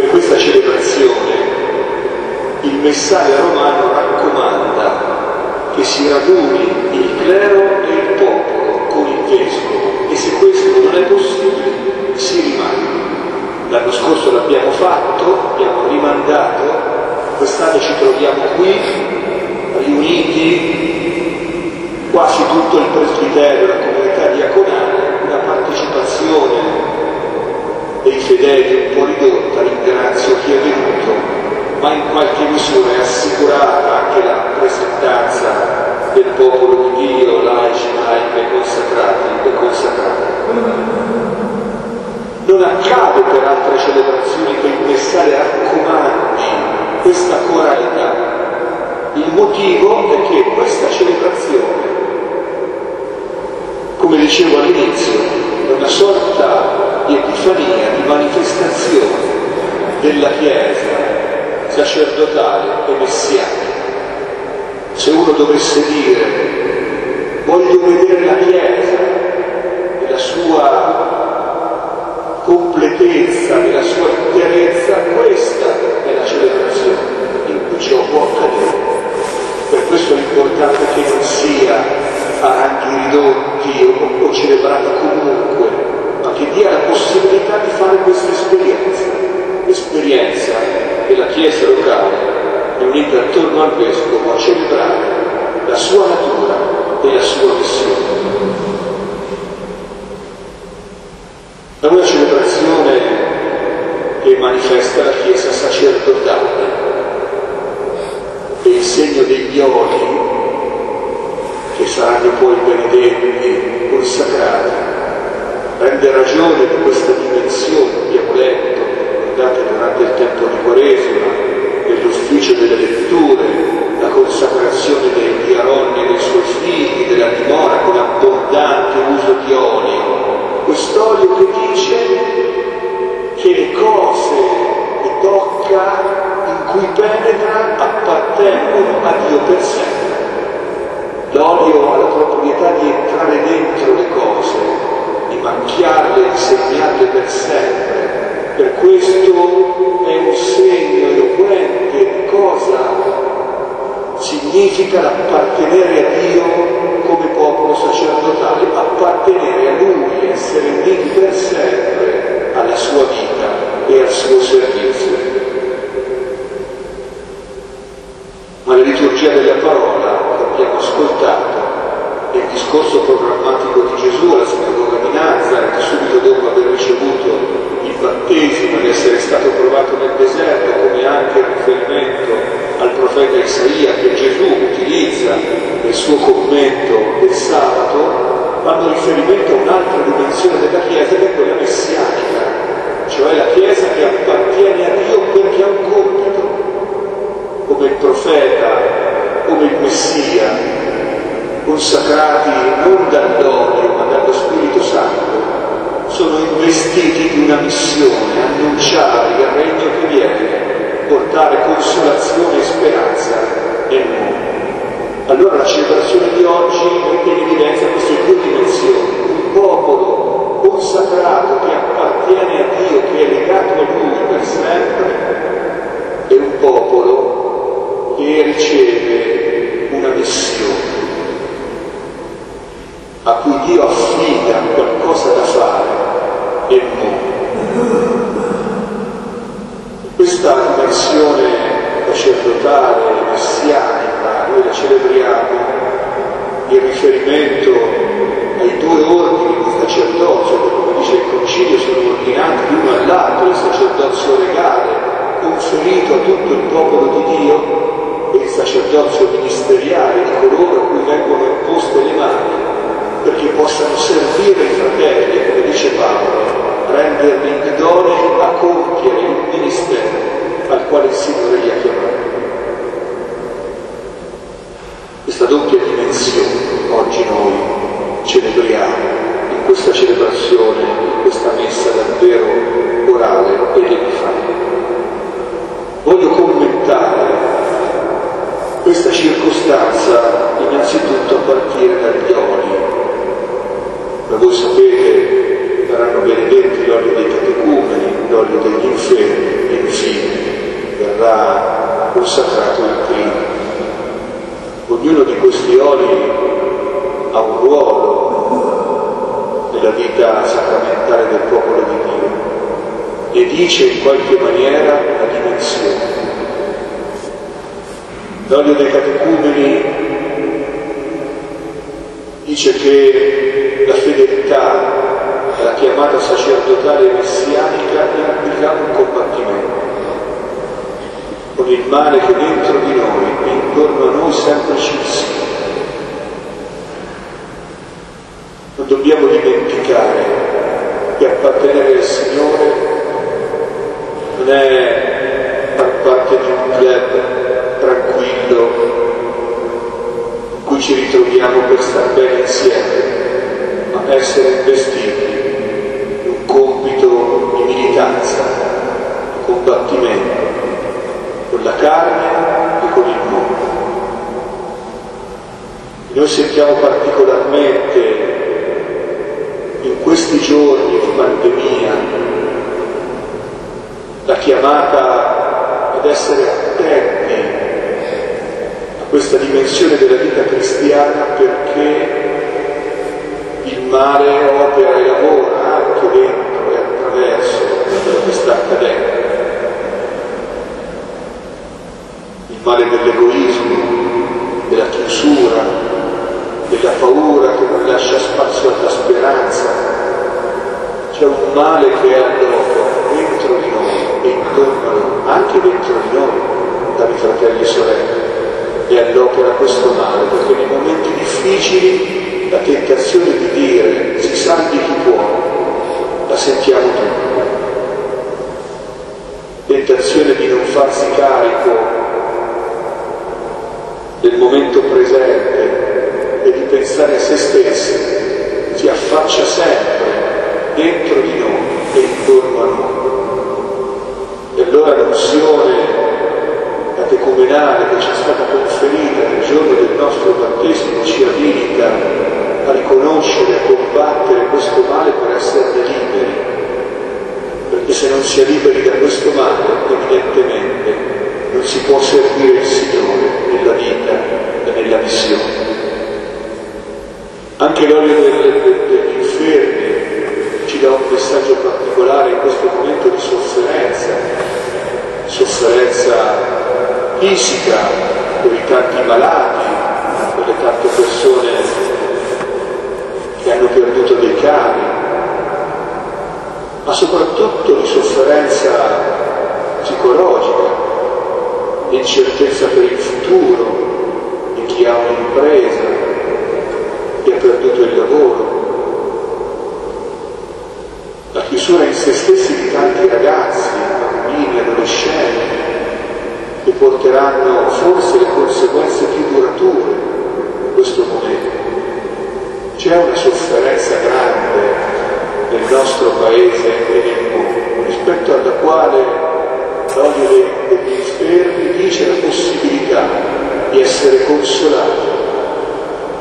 Per questa celebrazione il messaggio romano raccomanda che si raduni il clero e il popolo con il vescovo e se questo non è possibile si rimane. L'anno scorso l'abbiamo fatto, abbiamo rimandato, quest'anno ci troviamo qui, riuniti, quasi tutto il presbiterio, la comunità diaconale, una partecipazione dei fedeli un po' ridotta, ringrazio chi è venuto, ma in qualche misura è assicurata anche la rappresentanza del popolo di Dio, laici, laiche, consacrati e consacrati. Non accade per altre celebrazioni che il messaggio raccomandi questa coralità. Il motivo è che questa celebrazione, come dicevo all'inizio, è una sorta di epifania, di manifestazione della Chiesa sacerdotale e messianica. Se uno dovesse dire voglio vedere la Chiesa nella sua completezza, nella sua interezza, questa è la celebrazione in cui ciò può accadere. Per questo è importante che non sia a ranghi ridotti o, o celebrati comunque, ma che dia la possibilità di fare questa esperienza, l'esperienza della Chiesa locale riunita attorno al Vescovo a celebrare la sua natura e la sua missione. È una celebrazione che manifesta la Chiesa sacerdotale e il segno degli oli che saranno poi benedetti, consacrati, rende ragione di questa dimensione, abbiamo letto, il tempo di Quaresima, dell'ufficio delle letture, la consacrazione degli Aronni e dei suoi figli, della dimora con abbondante uso di olio. Quest'olio che dice che le cose che tocca, in cui penetra, appartengono a Dio per sempre. L'olio ha la proprietà di entrare dentro le cose, di macchiarle, insegnarle per sempre. Per questo significa l'appartenere a Dio come popolo sacerdotale, appartenere a Lui, essere uniti per sempre alla sua vita e al suo servizio. Ma la liturgia della parola che abbiamo ascoltato il discorso programmatico di Gesù alla sinagoga di Nazareth, subito dopo aver ricevuto il battesimo ed essere stato provato nel deserto, come anche il riferimento al profeta Isaia che Utilizza nel suo commento del sabato, fanno riferimento a un'altra dimensione della Chiesa che è quella messianica, cioè la Chiesa che appartiene a Dio perché ha un compito, come il profeta, come il Messia, consacrati non dall'olio ma dallo Spirito Santo, sono investiti di una missione, annunciare il regno che viene, portare consolazione e speranza nel mondo. Allora la celebrazione di oggi mette in evidenza queste due dimensioni, un popolo consacrato che appartiene a Dio, che è legato a Lui per sempre, e un popolo che riceve una missione a cui Dio affida qualcosa da fare nel mondo. Questa dimensione sacerdotale, messianica, noi la celebriamo in riferimento ai due ordini di sacerdozio che, come dice il Concilio, sono ordinati l'uno all'altro, il sacerdozio regale conferito a tutto il popolo di Dio e il sacerdozio ministeriale di coloro a cui vengono imposte le mani perché possano servire i fratelli, come dice Paolo, renderli idonei a compiere il ministero al quale il Signore li ha chiamati. Questa doppia dimensione oggi noi celebriamo in questa celebrazione, in questa messa davvero orale ed epifania. Voglio commentare questa circostanza innanzitutto a partire dagli oli. Ma voi sapete saranno benedetti l'olio dei catecumeni, l'olio degli infermi, consacrato il primo. Ognuno di questi oli ha un ruolo nella vita sacramentale del popolo di Dio e dice in qualche maniera la dimensione. L'olio dei catecumeni dice che la fedeltà alla chiamata sacerdotale messianica implica un combattimento il male che dentro di noi e intorno a noi sempre ci insieme. Non dobbiamo dimenticare che appartenere al Signore non è far parte di un club tranquillo in cui ci ritroviamo per star bene insieme, ma essere investiti in un compito di militanza, di combattimento con la carne e con il mondo. Noi sentiamo particolarmente in questi giorni di pandemia la chiamata ad essere attenti a questa dimensione della vita cristiana perché il male opera e lavora anche dentro e attraverso quello che sta accadendo. Il male dell'egoismo, della chiusura, della paura che non lascia spazio alla speranza. C'è un male che è all'opera dentro di noi e intorno anche dentro di noi, cari fratelli e sorelle. E all'opera questo male, perché nei momenti difficili la tentazione di dire si salvi chi può, la sentiamo tutti. Tentazione di non farsi carico del momento presente e di pensare a se stessi si affaccia sempre dentro di noi e intorno a noi. E allora l'unzione catecumenale che ci è stata conferita nel giorno del nostro battesimo ci abilita a riconoscere, a combattere questo male per esserne liberi. Perché se non si è liberi da questo male, evidentemente non si può servire il Signore nella vita e nella missione. Anche l'olio degli infermi ci dà un messaggio particolare in questo momento di sofferenza, sofferenza fisica per i tanti malati, per le tante persone che hanno perduto dei cari, ma soprattutto di sofferenza psicologica, l'incertezza per il futuro di chi ha un'impresa, chi ha perduto il lavoro, la chiusura in se stessi di tanti ragazzi, porteranno forse le conseguenze più durature in questo momento. C'è una sofferenza grande nel nostro paese e nel mondo, rispetto alla quale l'olio degli infermi dice la possibilità di essere consolati,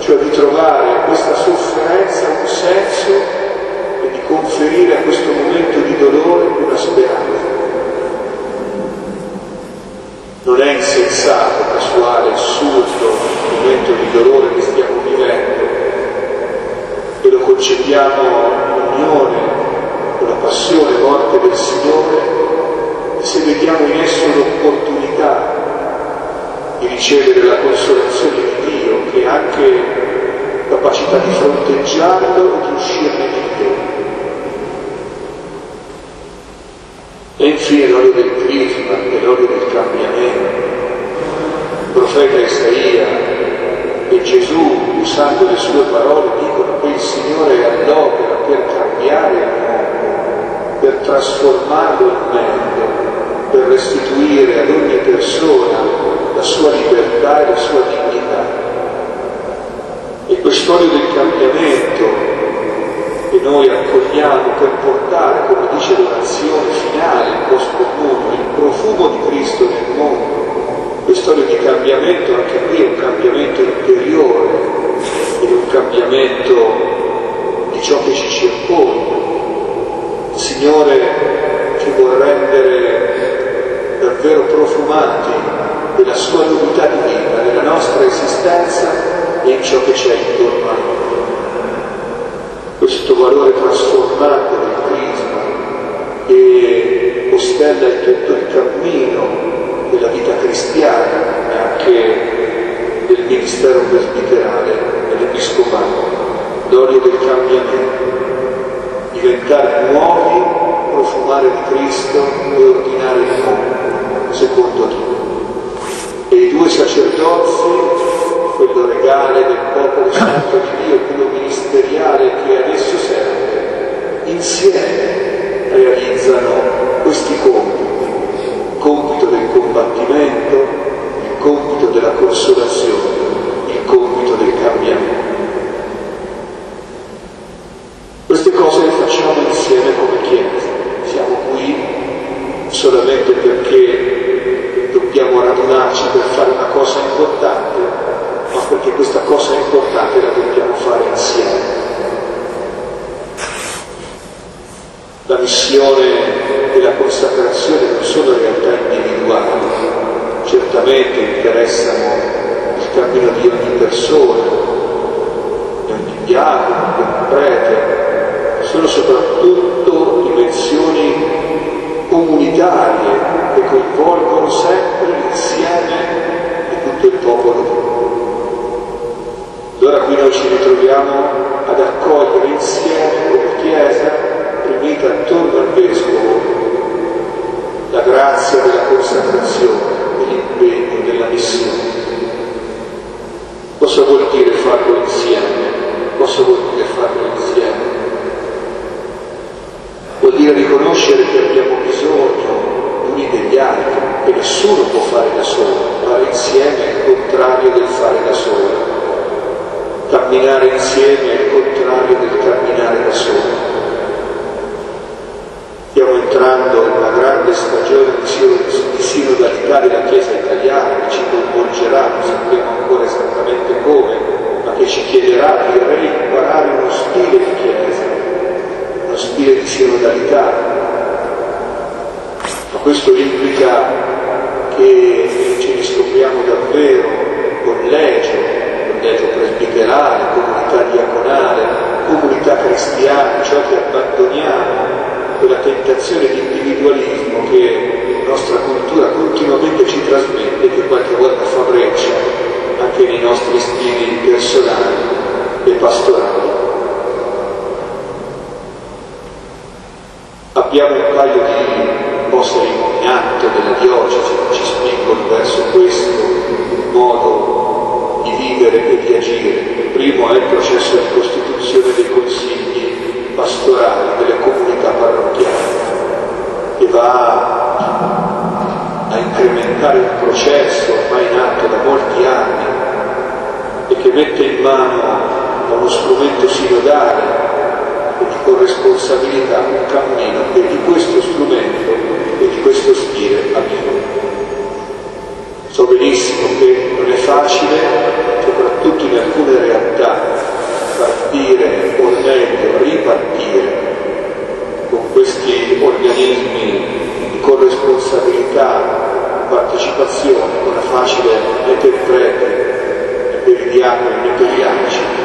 cioè di trovare a questa sofferenza un senso e di conferire a questo momento di dolore una speranza. Non è insensato, casuale, assurdo il momento di dolore che stiamo vivendo e lo concepiamo in unione con la passione e morte del Signore se vediamo in esso l'opportunità di ricevere la consolazione di Dio che ha anche capacità di fronteggiarlo e di uscirne migliore. E infine l'olio del crisma e l'olio del cambiamento. Il profeta Isaia e Gesù, usando le sue parole, dicono che il Signore è all'opera per cambiare il mondo, per trasformarlo in meglio, per restituire ad ogni persona la sua libertà e la sua dignità. E quest'olio del cambiamento che noi accogliamo per portare, come dice l'orazione finale, il post comune, il profumo di Cristo nel mondo. Quest'olio di cambiamento anche qui è un cambiamento interiore, è un cambiamento di ciò che ci circonda. Signore ci vuol rendere davvero profumati del esistenza e in ciò che c'è intorno a noi. Questo valore trasformante del crisma che ostella il tutto il cammino della vita cristiana e anche del ministero presbiterale dell'episcopato, l'olio del cambiamento, diventare nuovi, profumare di Cristo e ordinare il mondo, secondo Dio. E i due sacerdozi, quello regale del popolo santo di Dio quello ministeriale che adesso serve, insieme realizzano questi compiti, il compito del combattimento, il compito della consolazione, il compito del cambiamento. Queste cose le facciamo insieme come Chiesa. Siamo qui solamente perché dobbiamo radunarci per fare una cosa importante, ma perché questa cosa importante la dobbiamo fare insieme. E la consacrazione non sono realtà individuali, certamente interessano il cammino di ogni persona, di ogni diacono, di ogni prete, sono soprattutto dimensioni comunitarie che coinvolgono sempre l'insieme di tutto il popolo. Allora qui noi ci ritroviamo ad accogliere insieme grazia della consacrazione e della missione. Cosa vuol dire farlo insieme? Cosa vuol dire farlo insieme? vuol dire riconoscere che abbiamo bisogno gli degli altri, che nessuno può fare da solo, fare insieme è il contrario del fare da solo, camminare insieme è il contrario del camminare da solo. Stiamo entrando in una grande stagione di sinodalità della Chiesa italiana che ci coinvolgerà, non sappiamo ancora esattamente come, ma che ci chiederà di reimparare uno stile di Chiesa stile di sinodalità, ma questo implica che ci riscopriamo davvero collegio, collegio presbiterale, comunità diaconale, comunità cristiana, ciò che abbandoniamo, quella tentazione di individualismo che la nostra cultura continuamente ci trasmette, che qualche volta fa breccia anche nei nostri stili personali e pastorali. Abbiamo un paio di posteri in atto della diocesi che ci spingono verso questo modo di vivere e di agire. Il primo è il processo di costituzione dei consigli pastorali delle comunità parrocchiali, che va a incrementare un processo ormai in atto da molti anni e che mette in mano a uno strumento sinodale con responsabilità un cammino e di questo strumento e di questo stile abbiamo. So benissimo che non è facile, soprattutto in alcune realtà, partire o meglio ripartire con questi organismi di corresponsabilità, partecipazione, non è facile né per i preti, né per i diaconi, né per gli amici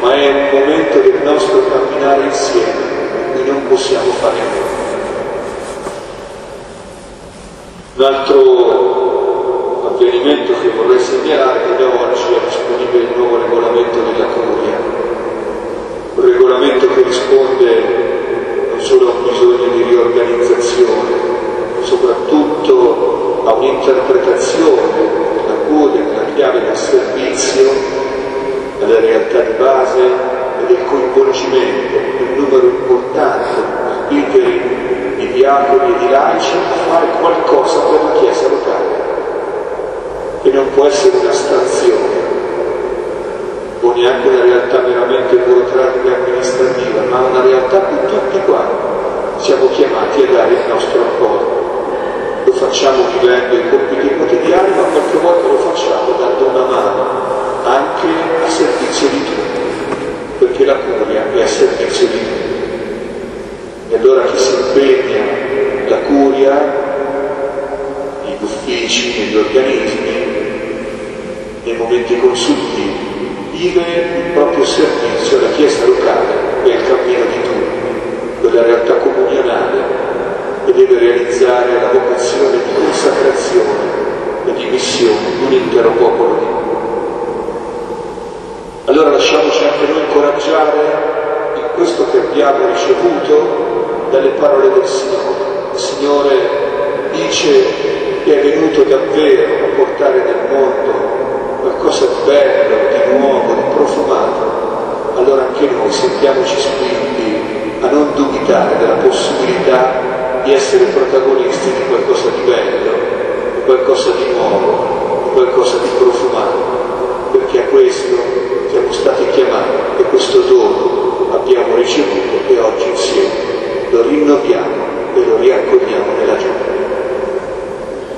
ma è un momento del nostro camminare insieme, in cui non possiamo fare a meno. Un altro avvenimento che vorrei segnalare è che da oggi è disponibile il nuovo regolamento della Curia, un regolamento che risponde non solo a un bisogno di riorganizzazione, soprattutto a un'interpretazione della Curia nella chiave del servizio della realtà di base e del coinvolgimento di un numero importante di sbirri, di diaconi e di laici a fare qualcosa per la Chiesa locale, che non può essere un'astrazione o neanche una realtà meramente burocratica e amministrativa, ma una realtà che tutti quanti siamo chiamati a dare il nostro apporto. Facciamo vivendo i compiti quotidiani, ma qualche volta lo facciamo dando una mano anche a servizio di tutti, perché la curia è a servizio di tutti. E allora chi si impegna la curia, gli uffici, negli organismi, nei momenti consultivi, vive il proprio servizio alla Chiesa locale e il cammino di tutti, quella realtà e deve realizzare la vocazione di consacrazione e di missione di un intero popolo di Dio. Allora lasciamoci anche noi incoraggiare in questo che abbiamo ricevuto dalle parole del Signore. Il Signore dice che è venuto davvero a portare nel mondo qualcosa di bello, di nuovo, di profumato. Allora anche noi sentiamoci spinti a non dubitare della possibilità essere protagonisti di qualcosa